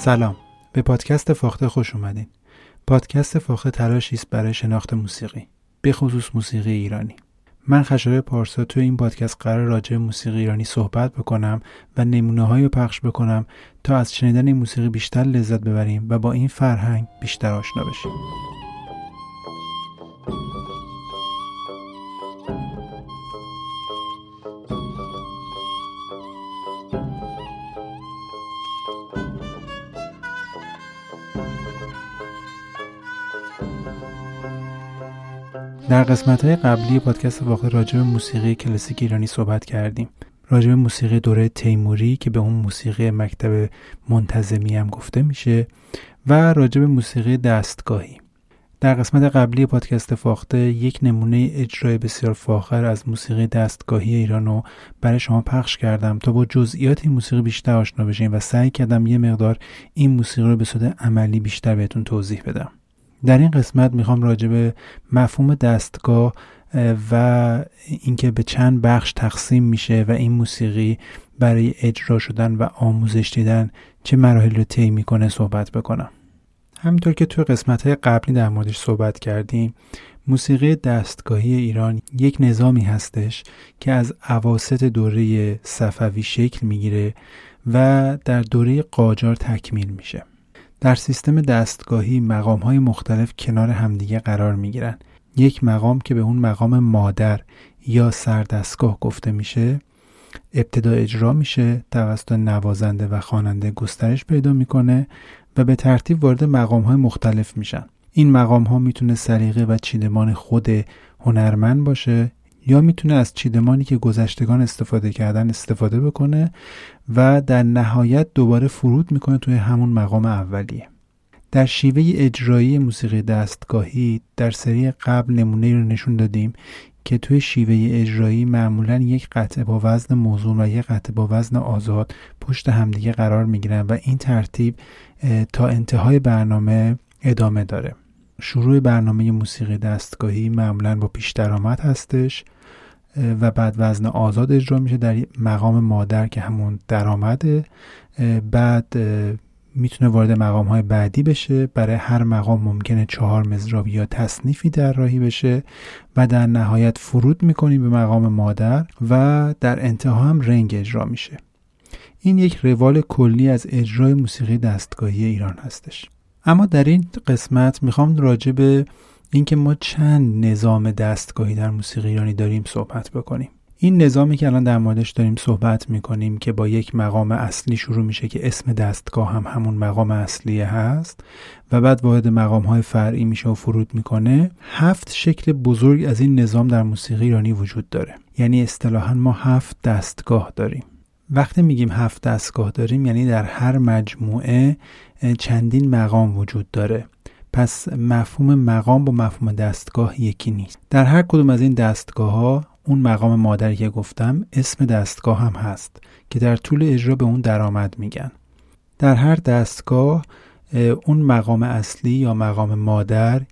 سلام. به پادکست فاخته خوش اومدین. پادکست فاخته تلاشی است برای شناخت موسیقی به خصوص موسیقی ایرانی. من خشایار پارسا توی این پادکست قرار راجع موسیقی ایرانی صحبت بکنم و نمونه های پخش بکنم تا از شنیدن این موسیقی بیشتر لذت ببریم و با این فرهنگ بیشتر آشنا بشیم. در قسمت های قبلی پادکست واقع راجع به موسیقی کلاسیک ایرانی صحبت کردیم. راجع به موسیقی دوره تیموری که به اون موسیقی مکتب منتظمی هم گفته میشه و راجع به موسیقی دستگاهی. در قسمت قبلی پادکست فاخته یک نمونه اجرای بسیار فاخر از موسیقی دستگاهی ایران رو برای شما پخش کردم تا با جزئیات این موسیقی بیشتر آشنا بشین و سعی کردم یه مقدار این موسیقی رو به صورت عملی بیشتر بهتون توضیح بدم. در این قسمت می‌خوام راجع به مفهوم دستگاه و اینکه به چند بخش تقسیم میشه و این موسیقی برای اجرا شدن و آموزش دیدن چه مراحل رو طی می‌کنه صحبت بکنم. همینطور که توی قسمت های قبلی در موردش صحبت کردیم موسیقی دستگاهی ایران یک نظامی هستش که از عواست دوره صفوی شکل می‌گیره و در دوره قاجار تکمیل میشه. در سیستم دستگاهی مقام های مختلف کنار همدیگه قرار می گیرن. یک مقام که به اون مقام مادر یا سردستگاه گفته میشه ابتدا اجرا میشه توسط نوازنده و خواننده گسترش پیدا می‌کنه و به ترتیب وارد مقام های مختلف میشن این مقام ها می‌تونه سلیقه و چیدمان خود هنرمند باشه یا می‌تونه از چیدمانی که گذشتگان استفاده کردن استفاده بکنه و در نهایت دوباره فرود می‌کنه توی همون مقام اولیه. در شیوه اجرایی موسیقی دستگاهی در سری قبل نمونه رو نشون دادیم که توی شیوه اجرایی معمولا یک قطعه با وزن موزون و یک قطعه با وزن آزاد پشت همدیگه قرار می‌گیرن و این ترتیب تا انتهای برنامه ادامه داره. شروع برنامه موسیقی دستگاهی معمولا با پیش درآمد هستش. و بعد وزن آزاد اجرا میشه در مقام مادر که همون درآمده بعد می‌تونه وارد مقام های بعدی بشه. برای هر مقام ممکنه چهار مزراب یا تصنیفی در راهی بشه و در نهایت فرود می‌کنیم به مقام مادر و در انتها هم رنگ اجرا میشه. این یک روال کلی از اجرای موسیقی دستگاهی ایران هستش. اما در این قسمت می‌خوام راجع به اینکه ما چند نظام دستگاهی در موسیقی ایرانی داریم صحبت بکنیم. این نظامی که الان در موردش داریم صحبت می‌کنیم که با یک مقام اصلی شروع میشه که اسم دستگاه هم همون مقام اصلی هست و بعد وارد مقام های فرعی میشه و فرود می‌کنه هفت شکل بزرگ از این نظام در موسیقی ایرانی وجود داره. یعنی اصطلاحا ما هفت دستگاه داریم. وقتی میگیم هفت دستگاه داریم یعنی در هر مجموعه چندین مقام وجود داره. پس مفهوم مقام با مفهوم دستگاه یکی نیست. در هر کدوم از این دستگاه ها اون مقام مادری که گفتم اسم دستگاه هم هست که در طول اجرا به اون درآمد میگن. در هر دستگاه اون مقام اصلی یا مقام مادر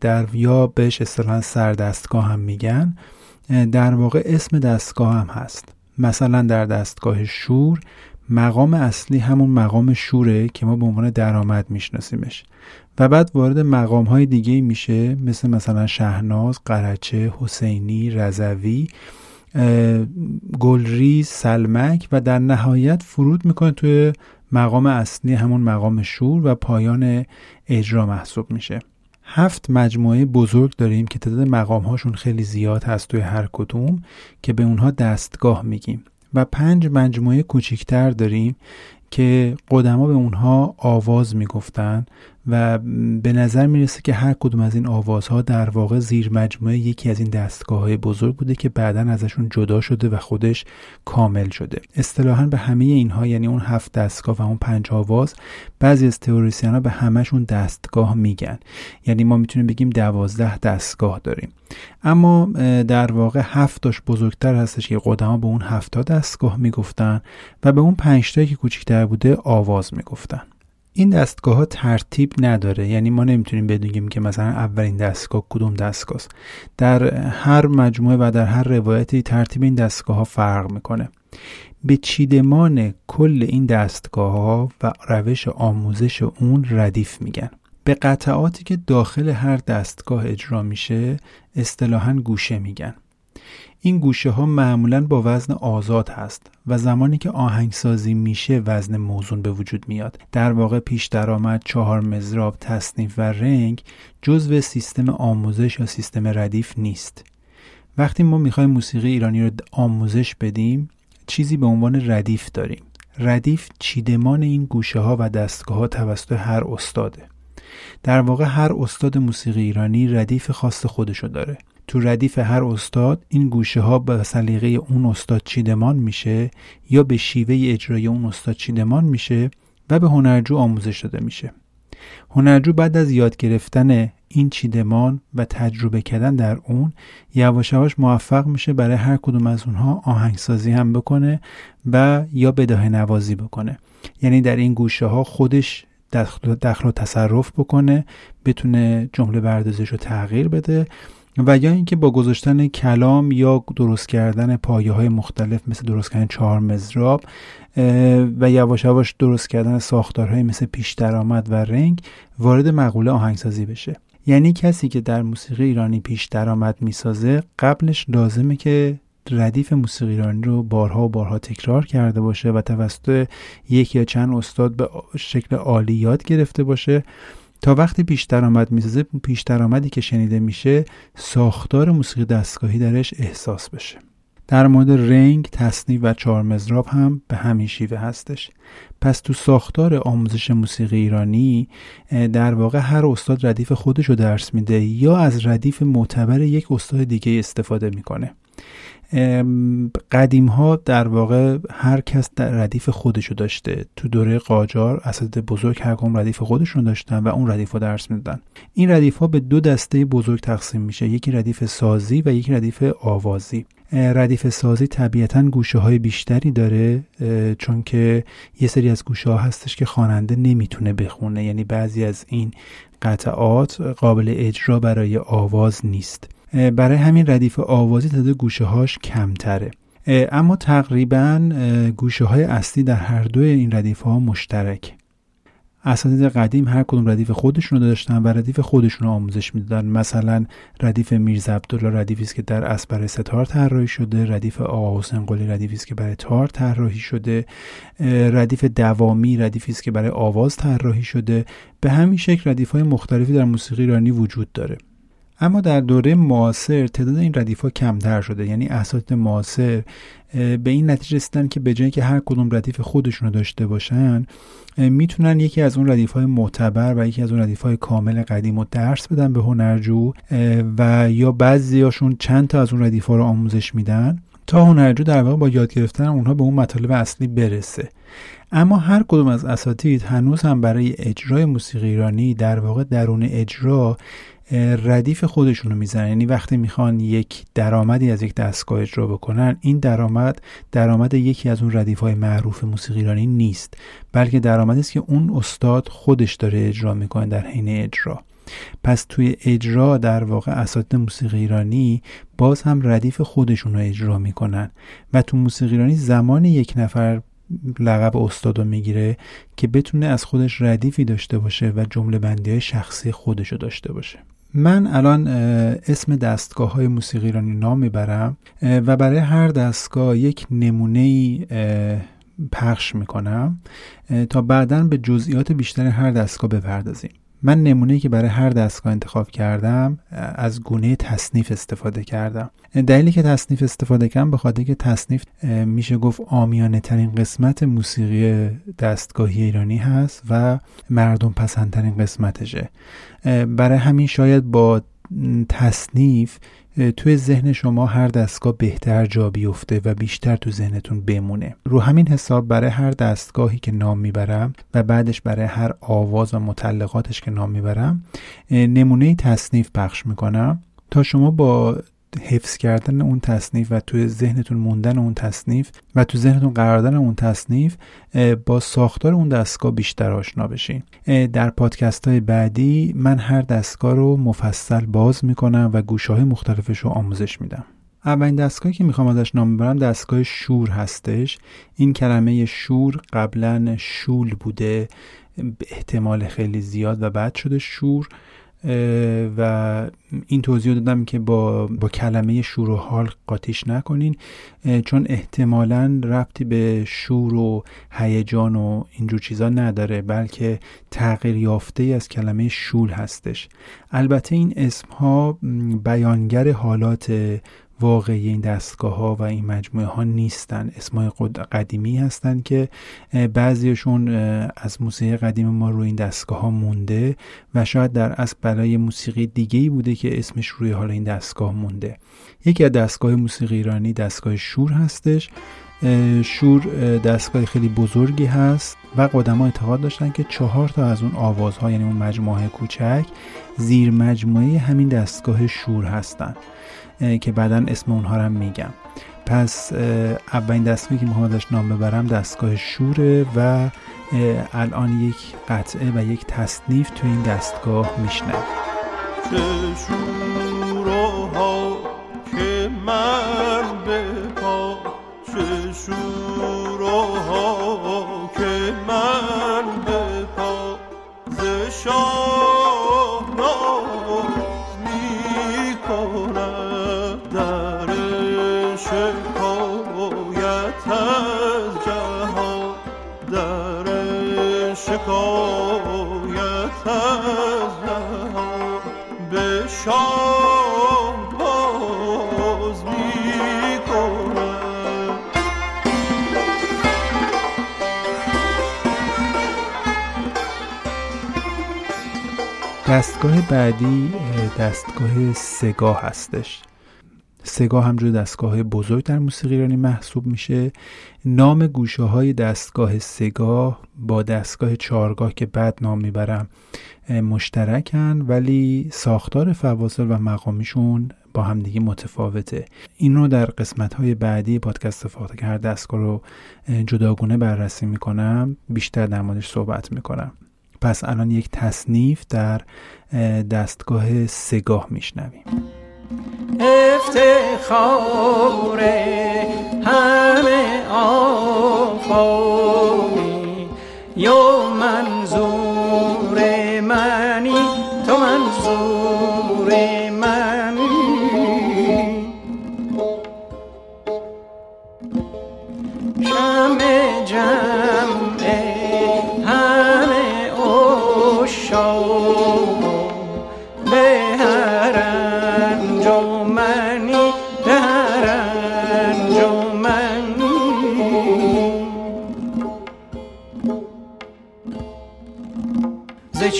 در یا بهش اصطلاحا سردستگاه هم میگن. در واقع اسم دستگاه هم هست. مثلا در دستگاه شور مقام اصلی همون مقام شوره که ما به عنوان درآمد میشناسیمش. و بعد وارد مقام های دیگه میشه مثل مثلا شهناز، قرچه، حسینی، رضوی گلریز، سلمک و در نهایت فرود می‌کنه توی مقام اصلی همون مقام شور و پایان اجرا محسوب میشه. هفت مجموعه بزرگ داریم که تعداد مقام هاشون خیلی زیاد هست توی هر کدوم که به اونها دستگاه میگیم. و پنج مجموعه کوچیکتر داریم که قدما به اونها آواز می‌گفتن و به نظر می‌رسه که هر کدوم از این آوازها در واقع زیر مجموعه یکی از این دستگاه های بزرگ بوده که بعدا ازشون جدا شده و خودش کامل شده. اصطلاحا به همه اینها یعنی اون هفت دستگاه و اون پنج آواز بعضی از تئوریسین ها به همشون دستگاه میگن. یعنی ما می‌تونیم بگیم دوازده دستگاه داریم. اما در واقع هفتاش بزرگتر هستش که قدما به اون هفتا دستگاه می‌گفتن و به اون پنجتایی که کوچکتر بوده آواز می‌گفتن. این دستگاه ها ترتیب نداره. یعنی ما نمی‌تونیم بدونیم که مثلا اولین دستگاه کدوم دستگاه در هر مجموعه و در هر روایتی ترتیب این دستگاه ها فرق می‌کنه. به چیدمان کل این دستگاه ها و روش آموزش اون ردیف میگن. به قطعاتی که داخل هر دستگاه اجرا میشه اصطلاحا گوشه میگن. این گوشه ها معمولا با وزن آزاد هست و زمانی که آهنگسازی میشه وزن موزون به وجود میاد. در واقع پیش درآمد چهار مزراب تصنیف و رنگ جزو سیستم آموزش یا سیستم ردیف نیست. وقتی ما می‌خوایم موسیقی ایرانی رو آموزش بدیم چیزی به عنوان ردیف داریم. ردیف چیدمان این گوشه ها و دستگاه ها توسط هر استاده. در واقع هر استاد موسیقی ایرانی ردیف خاص خودشو داره. تو ردیف هر استاد این گوشه ها به سلیقه اون استاد چیدمان میشه یا به شیوه اجرای اون استاد چیدمان میشه و به هنرجو آموزش داده میشه. هنرجو بعد از یاد گرفتن این چیدمان و تجربه کردن در اون یواش یواش موفق میشه برای هر کدوم از اونها آهنگسازی هم بکنه و یا بداه نوازی بکنه. یعنی در این گوشه ها خودش دخل و تصرف بکنه بتونه جمله بردازش رو تغییر بده و یا اینکه با گذاشتن کلام یا درست کردن پایه های مختلف مثل درست کردن چهار مزراب و یواش یواش درست کردن ساختارهای مثل پیش درآمد و رنگ وارد مقوله آهنگسازی بشه. یعنی کسی که در موسیقی ایرانی پیش درآمد می‌سازه قبلش لازمه که ردیف موسیقی ایرانی رو بارها و بارها تکرار کرده باشه و توسط یک یا چند استاد به شکل عالی یاد گرفته باشه. تا وقتی پیش درآمد می‌سازه پیش درآمدی که شنیده میشه ساختار موسیقی دستگاهی درش احساس بشه. در مورد رنگ، تصنیف و چهارمزراب هم به همین شیوه هستش. پس تو ساختار آموزش موسیقی ایرانی در واقع هر استاد ردیف خودش رو درس میده یا از ردیف معتبر یک استاد دیگه استفاده می‌کنه. قدیم ها در واقع هر کس در ردیف خودشو داشته. تو دوره قاجار اساتید بزرگ هر کدوم ردیف خودشون داشتن و اون ردیف رو درس می‌دادن. این ردیف ها به دو دسته بزرگ تقسیم میشه. یکی ردیف سازی و یکی ردیف آوازی. ردیف سازی طبیعتا گوشه های بیشتری داره چون که یه سری از گوشه ها هستش که خواننده نمی‌تونه بخونه. یعنی بعضی از این قطعات قابل اجرا برای آواز نیست. برای همین ردیف آوازی تعداد گوشه هاش کمتره اما تقریبا گوشه های اصلی در هر دوی این ردیف ها مشترک. اساتید قدیم هر کدوم ردیف خودشون رو داشتن و ردیف خودشون رو آموزش می‌دادن. مثلا ردیف میرزا عبدالله ردیفی است که در اسبر ستار طراحی شده. ردیف آقا حسین قلی ردیفی است که برای تار طراحی شده. ردیف دوامی ردیفی است که برای آواز طراحی شده. به همین شکل ردیف های مختلفی در موسیقی ایرانی وجود داره. اما در دوره معاصر تعداد این ردیف ها کمتر شده. یعنی اساتید معاصر به این نتیجه رسیدن که به جای که هر کدوم ردیف خودشون رو داشته باشن می‌تونن یکی از اون ردیف های معتبر و یکی از اون ردیف های کامل قدیم رو درس بدن به هنرجو و یا بعضیاشون چند تا از اون ردیف ها رو آموزش میدن تا هنرجو در واقع با یاد گرفتن اونها به اون مطالب اصلی برسه. اما هر کدوم از اساتید هنوز هم برای اجرای موسیقی ایرانی در واقع درون اجرا ردیف خودشونو می‌زنن. یعنی وقتی می‌خوان یک درآمدی از یک دستگاه اجرا بکنن این درآمد درآمد یکی از اون ردیف های معروف موسیقی ایرانی نیست بلکه درآمدی است که اون استاد خودش داره اجرا می‌کنه در حین اجرا. پس توی اجرا در واقع اساتید موسیقی ایرانی باز هم ردیف خودشون رو اجرا می‌کنن. و تو موسیقی ایرانی زمان یک نفر لقب استاد رو می‌گیره که بتونه از خودش ردیفی داشته باشه و جمله بندی های شخصی خودش رو داشته باشه. من الان اسم دستگاه های موسیقی ایرانی نام می‌برم و برای هر دستگاه یک نمونه پخش می‌کنم تا بعدا به جزئیات بیشتر هر دستگاه بپردازیم. من نمونه که برای هر دستگاه انتخاب کردم از گونه تصنیف استفاده کردم. دلیلی که تصنیف استفاده کردم به خاطر که تصنیف میشه گفت آمیانه ترین قسمت موسیقی دستگاهی ایرانی هست و مردم پسندترین قسمتشه. برای همین شاید با تصنیف توی ذهن شما هر دستگاه بهتر جا بیفته و بیشتر تو ذهنتون بمونه. رو همین حساب برای هر دستگاهی که نام می‌برم و بعدش برای هر آواز و متعلقاتش که نام می‌برم نمونه تصنیف پخش می‌کنم تا شما با حفظ کردن اون تصنیف و توی ذهنتون موندن اون تصنیف و تو ذهنتون قرار دادن اون تصنیف با ساختار اون دستگاه بیشتر آشنا بشین. در پادکست های بعدی من هر دستگاه رو مفصل باز می‌کنم و گوشه مختلفش رو آموزش میدم. اولین دستگاهی که می‌خوام ازش نام ببرم دستگاه شور هستش. این کلمه شور قبلا شول بوده به احتمال خیلی زیاد و بعد شده شور. و این توضیح دادم که با, با کلمه شور و حال قاطیش نکنین. چون احتمالا ربطی به شور و هیجان و اینجور چیزا نداره بلکه تغییر یافته از کلمه شول هستش. البته این اسم ها بیانگر حالات واقعی این دستگاه ها و این مجموعه ها نیستن. اسمای قدیمی هستن که بعضیشون از موسیقی قدیم ما روی این دستگاه ها مونده و شاید در اصل برای موسیقی دیگه ای بوده که اسمش روی حال این دستگاه مونده. یکی از دستگاه موسیقی ایرانی دستگاه شور هستش. شور دستگاه خیلی بزرگی هست و قدما اعتقاد داشتن که چهار تا از اون آوازها یعنی اون مجموعه کوچک زیر مجموعه همین دستگاه شور هستن. که بعدا اسم اونها رو میگم. پس اولین دستگاهی که می‌خوام ازش نام ببرم دستگاه شوره و الان یک قطعه و یک تصنیف تو این دستگاه میشنم. دستگاه بعدی دستگاه سگاه هستش. سگاه همجور دستگاه بزرگ در موسیقی ایرانی محسوب میشه. نام گوشه های دستگاه سگاه با دستگاه چارگاه که بعد نام می‌برم مشترکن ولی ساختار فواصل و مقامیشون با همدیگه متفاوته. این رو در قسمت های بعدی پادکست که هر دستگاه رو جداگونه بررسی می‌کنم بیشتر در موردش صحبت می‌کنم. پس الان یک تصنیف در دستگاه سگاه میشنویم. افتخار همه آفاقی یا منظور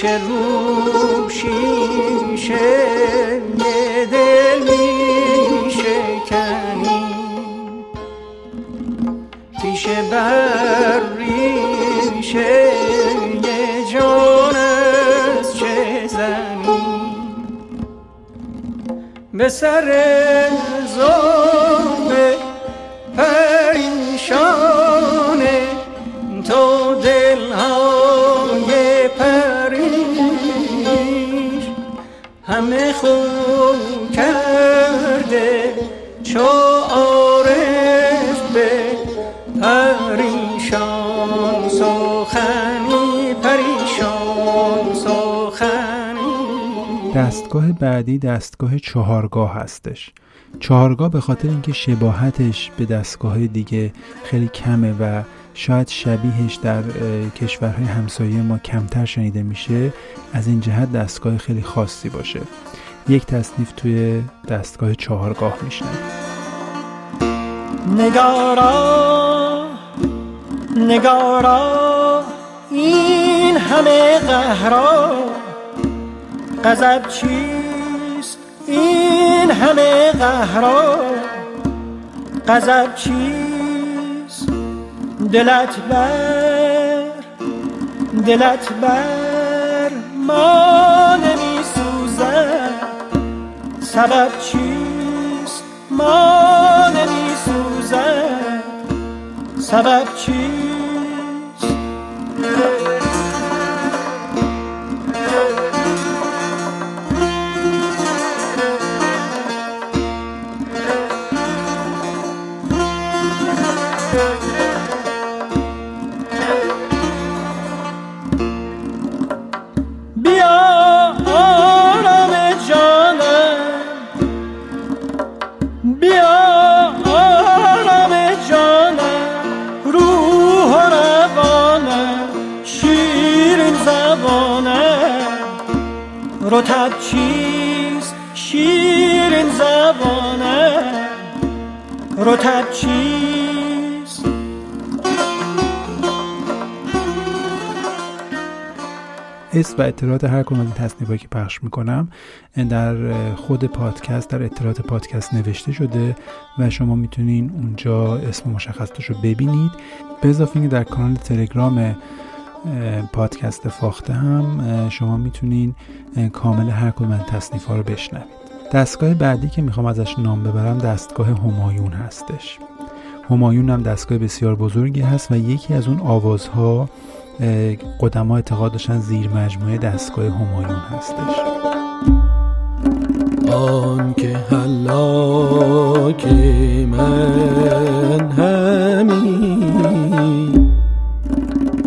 چه رو شیشه دل می شکنی پیش بر ریشه جان از چه زنی. به سر زلف بعدی دستگاه چهارگاه هستش. چهارگاه به خاطر اینکه شباهتش به دستگاه دیگه خیلی کمه و شاید شبیهش در کشورهای همسایه ما کمتر شنیده میشه از این جهت دستگاه خیلی خاصی باشه. یک تصنیف توی دستگاه چهارگاه میشنه نگارا نگارا این همه قهرا غضب چیست این همه قهرا. غضب چیست؟ دلت بر دلت بر ما نمی سوزد سبب چیست؟ ما نمی سوزد سبب چیست؟ اطلاعات هر کدوم از این تصنیفایی که پخش می‌کنم در خود پادکست در اطلاعات پادکست نوشته شده و شما می‌تونین اونجا اسم مشخصش رو ببینید. به اضافه اینکه در کانال تلگرام پادکست فاخته هم شما می‌تونین کامل هر کدوم از تصنیف ها رو بشنوید. دستگاه بعدی که می‌خوام ازش نام ببرم دستگاه همایون هستش. همایون هم دستگاه بسیار بزرگی هست و یکی از اون آوازها قدما اعتقاد داشتن زیر مجموعه دستگاه همایون هستش. آن که حلاک من همین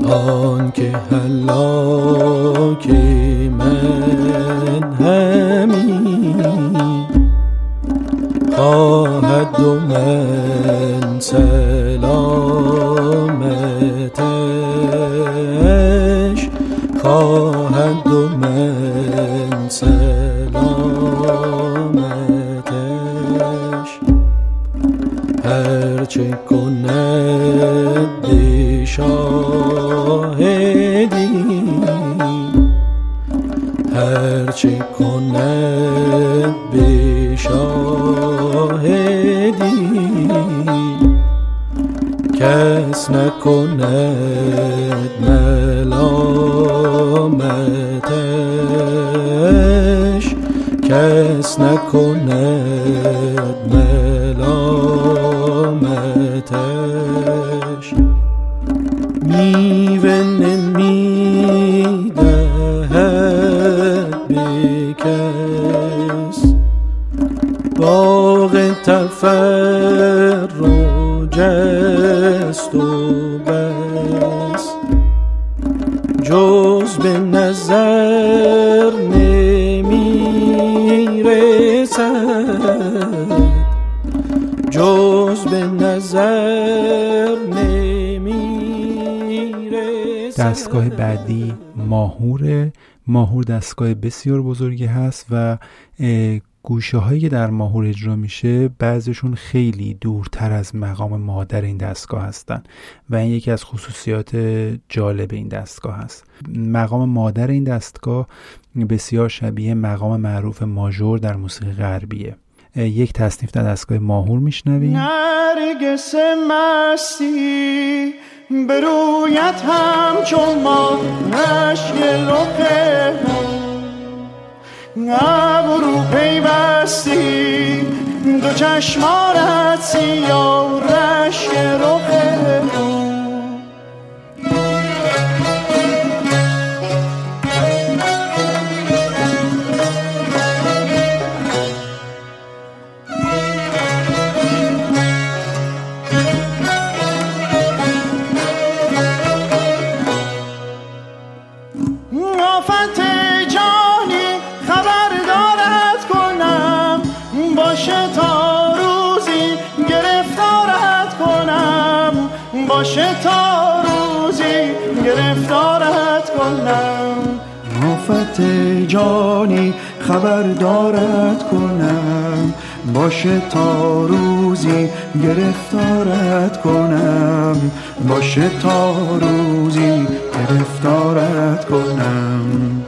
آن که حلاک من همین خواهد و من سلامتش خواهد و من سلامتش. هرچه کند شاهدی هرچه کند به شاهدی کس نکند ملامتش دستگاه بعدی ماهوره. ماهور دستگاه بسیار بزرگی هست و گوشه هایی که در ماهور اجرا میشه بعضیشون خیلی دورتر از مقام مادر این دستگاه هستن و این یکی از خصوصیات جالب این دستگاه هست. مقام مادر این دستگاه بسیار شبیه مقام معروف ماژور در موسیقی غربیه. یک تصنیف در دستگاه ماهور میشنویم. نرگس مستی برویت همچون ما رشک رخه ابرو پیوستی دو چشمارت سیاه رشک رخه جانی خبر دارد کنم. باشه تا روزی گرفتارت کنم. باشه تا روزی گرفتارت کنم.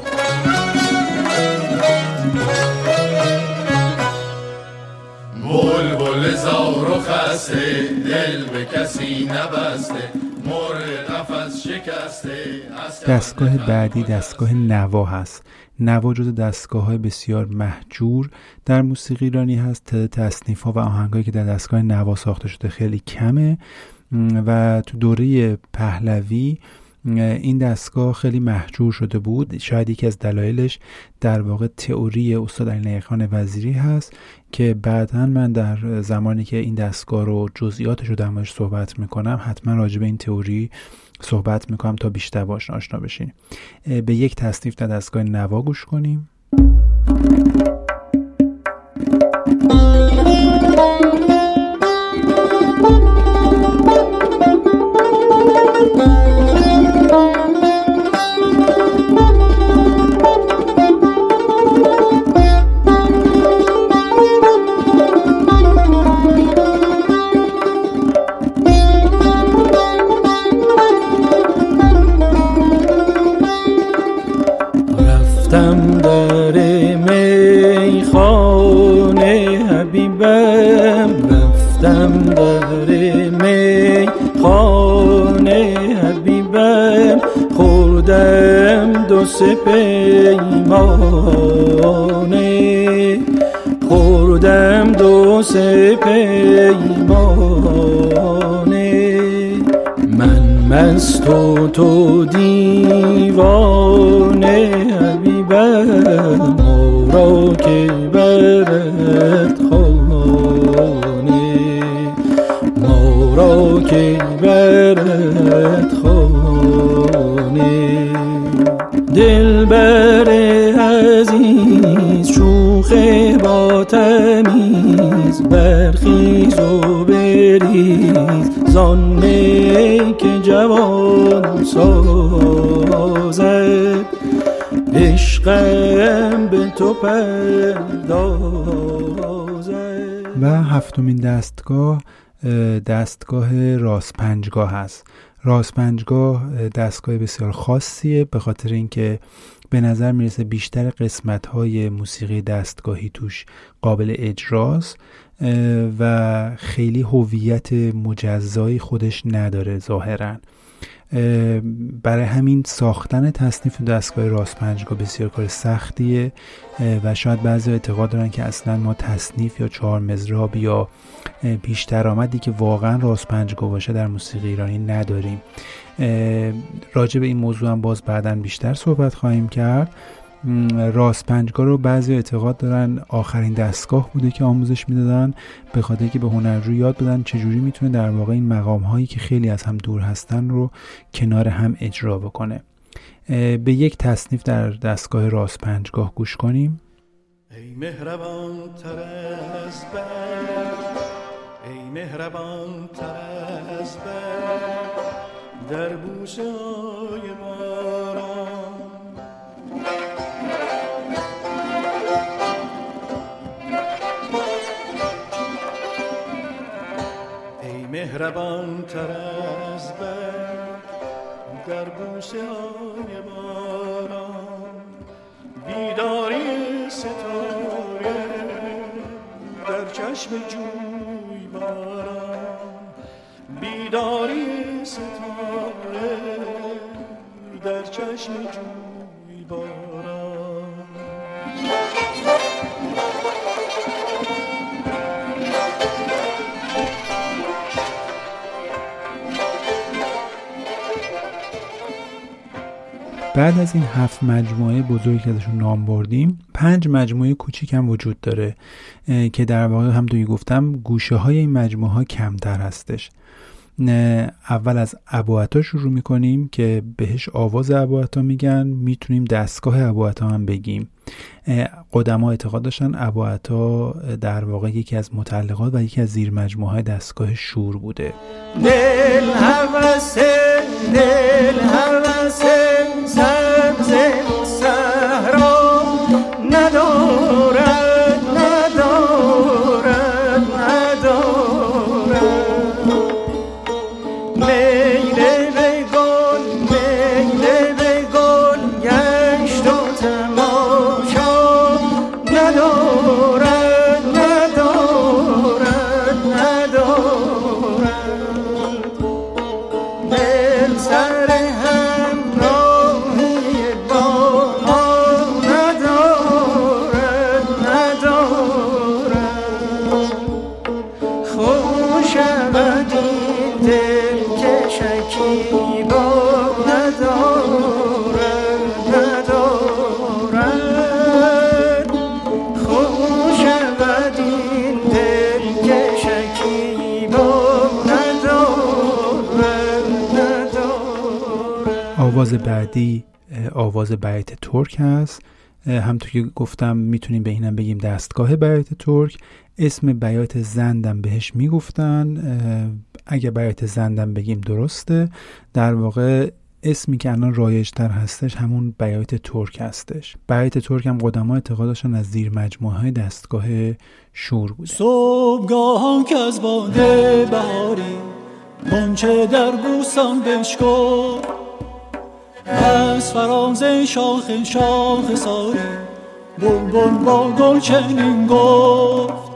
بلبل زار و خسته دل به کسی نبسته. دستگاه بعدی دستگاه نوا هست. نوا جز دستگاه های بسیار محجور در موسیقی ایرانی هست تعداد تصنیف ها و آهنگایی که در دستگاه نوا ساخته شده خیلی کمه. و تو دوره پهلوی این دستگاه خیلی محجور شده بود. شاید یکی از دلایلش در واقع تئوری استاد علی وزیری هست که بعدا من در زمانی که این دستگاه رو جزئیاتش رو در صحبت می‌کنم حتما راجع به این تئوری صحبت می‌کنم تا بیشتر باش آشنا بشین به یک تصنیف در دستگاه نوا گوش کنیم. سازد عشقم به تو پردازد. و هفتمین دستگاه دستگاه راست پنجگاه هست راست پنجگاه دستگاه بسیار خاصیه به خاطر اینکه به نظر می‌رسه بیشتر قسمت های موسیقی دستگاهی توش قابل اجراست و خیلی هویت مجزایی خودش نداره ظاهرا. برای همین ساختن تصنیف دستگاه راست پنجگاه بسیار کار سختیه و شاید بعضی اعتقاد دارن که اصلا ما تصنیف یا چهار مزراب یا پیش آمدی که واقعا راست پنجگاه باشه در موسیقی ایرانی نداریم. راجع به این موضوع هم باز بعدا بیشتر صحبت خواهیم کرد. راست پنجگاه رو بعضی اعتقاد دارن آخرین دستگاه بوده که آموزش می‌دادن به خاطر که به هنرجو یاد بدن چجوری می‌تونه در واقع این مقام هایی که خیلی از هم دور هستن رو کنار هم اجرا بکنه. به یک تصنیف در دستگاه راست پنجگاه گوش کنیم. ای مهربان تر از ای مهربان تر از در بوسه های مهربان تر از برد در بوسه های باران بیداری ستاره در چشم جوی باران بیداری ستاره در چشم جوی بعد از این هفت مجموعه بزرگی که ازشون نام بردیم پنج مجموعه کوچیک هم وجود داره که در واقع هم دوی گفتم گوشه های این مجموعه ها کمتر هستش. اول از ابوعتا شروع می‌کنیم که بهش آواز ابوعتا میگن. می‌تونیم دستگاه ابوعتا هم بگیم. قدما اعتقاد داشتن ابوعتا در واقع یکی از متعلقات و یکی از زیر مجموعه دستگاه شور بوده. دل دل آواز بعدی آواز بیت ترک هست. همطور که گفتم می‌تونیم به اینم بگیم دستگاه بیات ترک. اسم بیات زندم بهش می‌گفتن. اگه بیات زندم بگیم درسته. در واقع اسمی که الان رایجتر هستش همون بیات ترک هستش. بیات ترک هم قدما اعتقادشون از زیر مجموعه های دستگاه شور بوده. صبحگاه که از باده بهاری منچه در بوستان بشکن از فراز شاخ شاخ ساری بلبل با گل چنین گفت.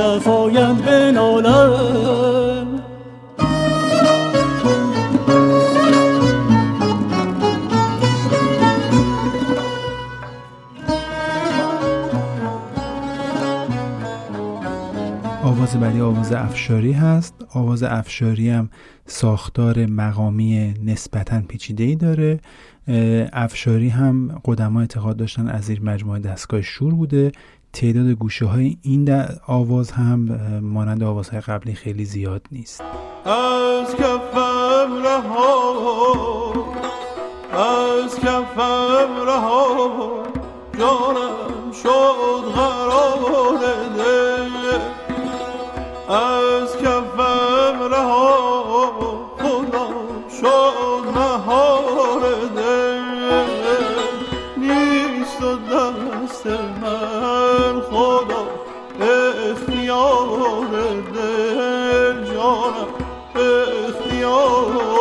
جفایند بنالم آواز بعدی آواز افشاری هست. آواز افشاری هم ساختار مقامی نسبتا پیچیده ای داره افشاری هم قدما اعتقاد داشتن از زیر مجموعه دستگاه شور بوده. تعداد گوشه های این آواز هم مانند آوازهای قبلی خیلی زیاد نیست. از کفم رها از کفم رها جانم شد قرار از کفم رها خدا شد مهار نیست دست من. اختیار دل جانم اختیار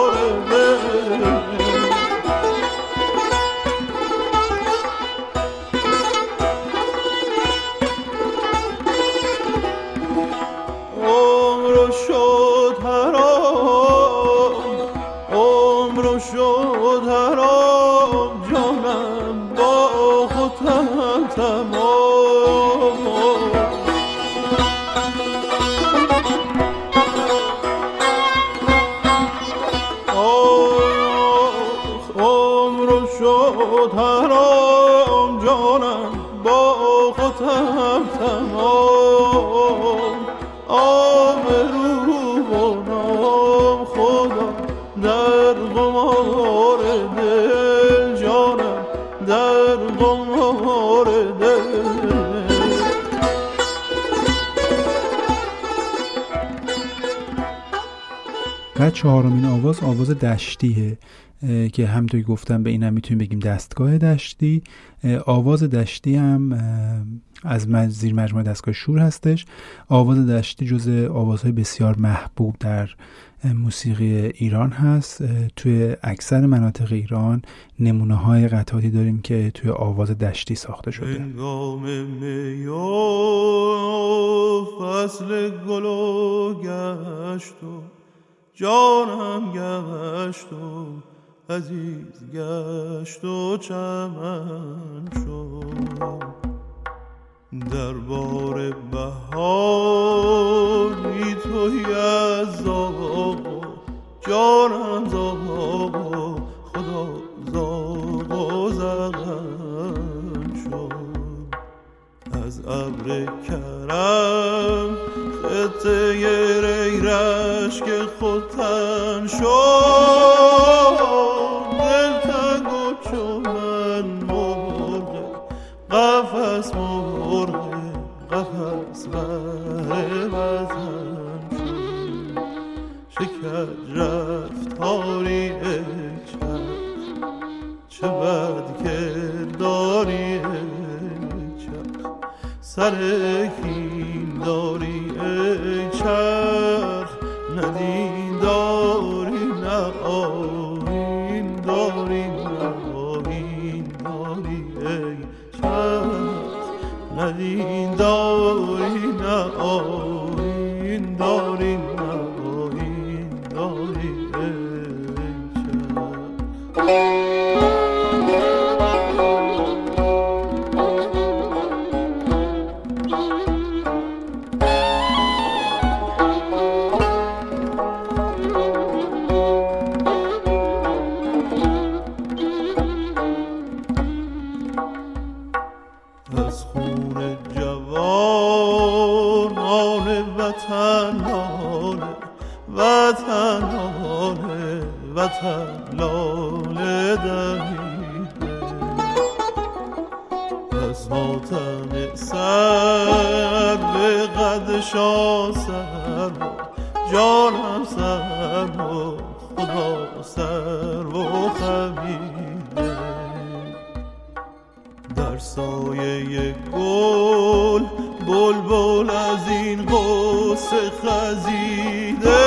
چهارمین آواز آواز دشتیه که همطوری گفتم به این هم می‌تونیم بگیم دستگاه دشتی. آواز دشتی هم از زیر مجموعه دستگاه شور هستش. آواز دشتی جز آوازهای بسیار محبوب در موسیقی ایران هست. توی اکثر مناطق ایران نمونه های قطعاتی داریم که توی آواز دشتی ساخته شده. فصل گلو گشت جانم گشت و عزیز گشت و چمن شد. در بار بهاری توی از زاغ جانم زاغ خدا زاغ و زغن شد. از ابر کرم ریرش که خودتن شد دل تنگ و چون من مرغ قفص مرغ قفص بر شد شکر رفتاری چه چه بد کرداری چه سر کین داری ای چرخ در سایه گل بلبل از این قصه خزیده.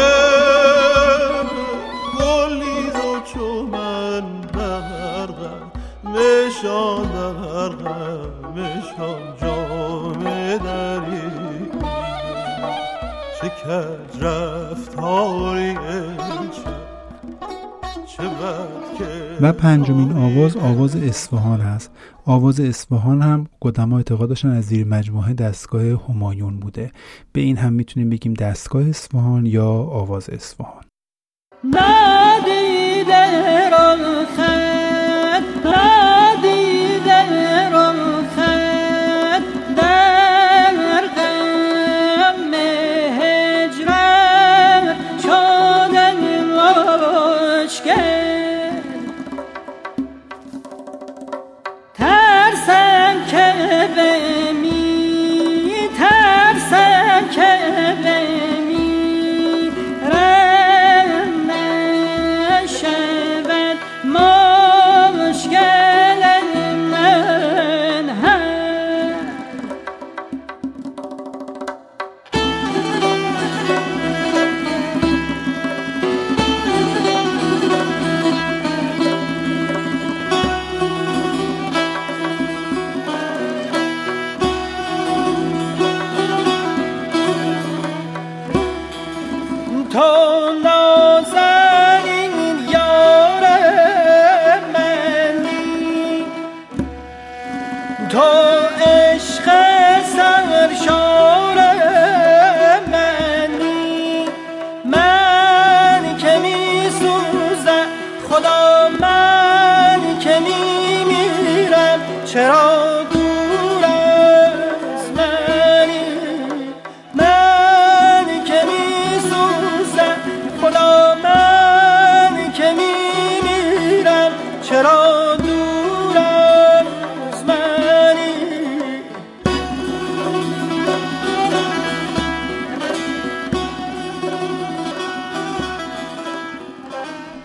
گلیز و چو من در مشان در مشان جام دری. چه کج رفتاری و پنجمین آواز آواز اصفهان است. آواز اصفهان هم قدما اعتقاد داشتن از زیر مجموعه دستگاه همایون بوده. به این هم می‌تونیم بگیم دستگاه اصفهان یا آواز اصفهان.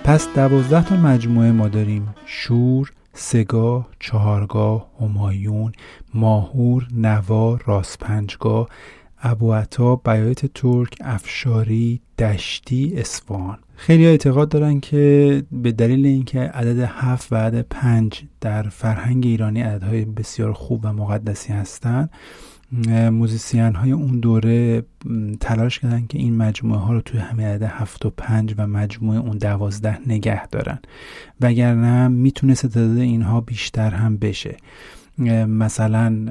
پس دوازده تا مجموعه ما داریم. شور، سگاه، چهارگاه، همایون، ماهور، نوا، راسپنجگاه، ابوعطا، بیایت ترک، افشاری، دشتی، اسفان خیلی اعتقاد دارن که به دلیل اینکه عدد هفت و عدد پنج در فرهنگ ایرانی عددهای بسیار خوب و مقدسی هستند موزیسین های اون دوره تلاش کردن که این مجموعه ها رو توی همه عدد هفت و پنج و مجموعه اون دوازده نگه دارن. وگرنه می‌تونه تعداد اینها بیشتر هم بشه. مثلا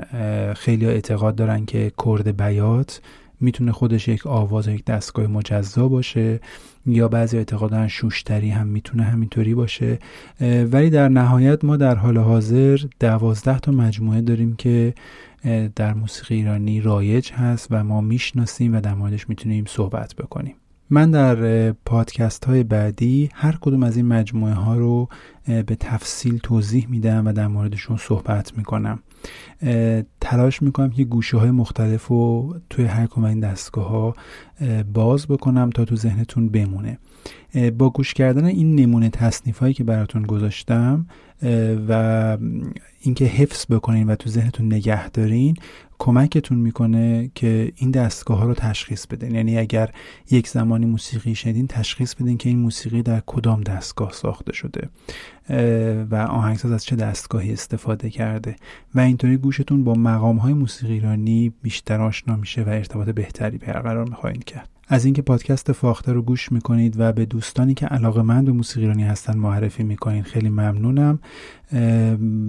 خیلی اعتقاد دارن که کرد بیات می‌تونه خودش یک آواز و یک دستگاه مجزا باشه یا بعضی اعتقاد دارن شوشتری هم می‌تونه همینطوری باشه. ولی در نهایت ما در حال حاضر دوازده تا مجموعه داریم که در موسیقی ایرانی رایج هست و ما می‌شناسیم و در موردش می‌تونیم صحبت بکنیم. من در پادکست های بعدی هر کدوم از این مجموعه ها رو به تفصیل توضیح میدم و در موردشون صحبت می‌کنم. تلاش می‌کنم که گوشه های مختلف رو توی هر کدوم این دستگاه ها باز بکنم تا تو ذهنتون بمونه. با گوش کردن این نمونه تصنیف هایی که براتون گذاشتم و اینکه حفظ بکنین و تو ذهنتون نگه دارین کمکتون می‌کنه که این دستگاه ها رو تشخیص بدین. یعنی اگر یک زمانی موسیقی شدین تشخیص بدین که این موسیقی در کدام دستگاه ساخته شده و آهنگساز از چه دستگاهی استفاده کرده. و اینطوری گوشتون با مقام های موسیقی ایرانی بیشتر آشنا میشه و ارتباط بهتری برقرار می‌خواین کرد. از اینکه پادکست فاخته رو گوش می‌کنید و به دوستانی که علاقه من به موسیقی ایرانی هستن معرفی می‌کنید خیلی ممنونم.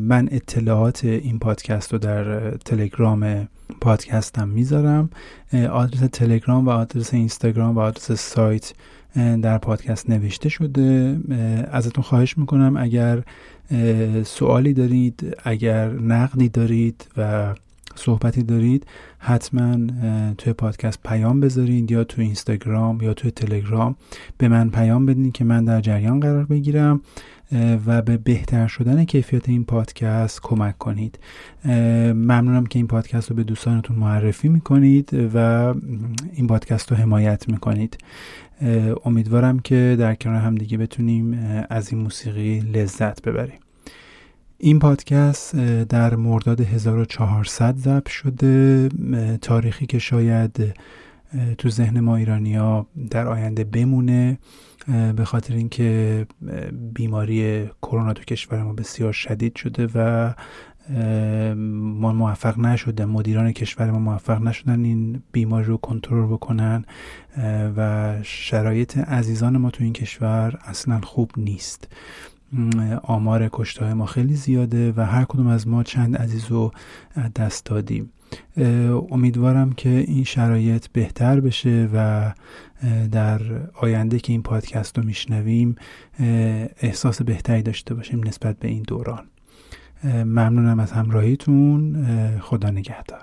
من اطلاعات این پادکست رو در تلگرام پادکستم می‌ذارم. آدرس تلگرام و آدرس اینستاگرام و آدرس سایت در پادکست نوشته شده. ازتون خواهش می‌کنم اگر سوالی دارید اگر نقدی دارید و صحبتی دارید حتما توی پادکست پیام بذارین یا تو اینستاگرام یا توی تلگرام به من پیام بدین که من در جریان قرار بگیرم و به بهتر شدن کیفیت این پادکست کمک کنید. ممنونم که این پادکست رو به دوستانتون معرفی می‌کنید و این پادکست رو حمایت می‌کنید. امیدوارم که در کنار هم دیگه بتونیم از این موسیقی لذت ببریم. این پادکست در مرداد 1400 ضبط شده. تاریخی که شاید تو ذهن ما ایرانیا در آینده بمونه به خاطر اینکه بیماری کرونا تو کشور ما بسیار شدید شده و ما موفق نشده مدیران کشور ما موفق نشدن این بیماری رو کنترل بکنن و شرایط عزیزان ما تو این کشور اصلا خوب نیست. آمار کشته ما خیلی زیاده و هر کدوم از ما چند عزیز رو دست دادیم. امیدوارم که این شرایط بهتر بشه و در آینده که این پادکست رو میشنویم احساس بهتری داشته باشیم نسبت به این دوران. ممنونم از همراهیتون. خدا نگهدار.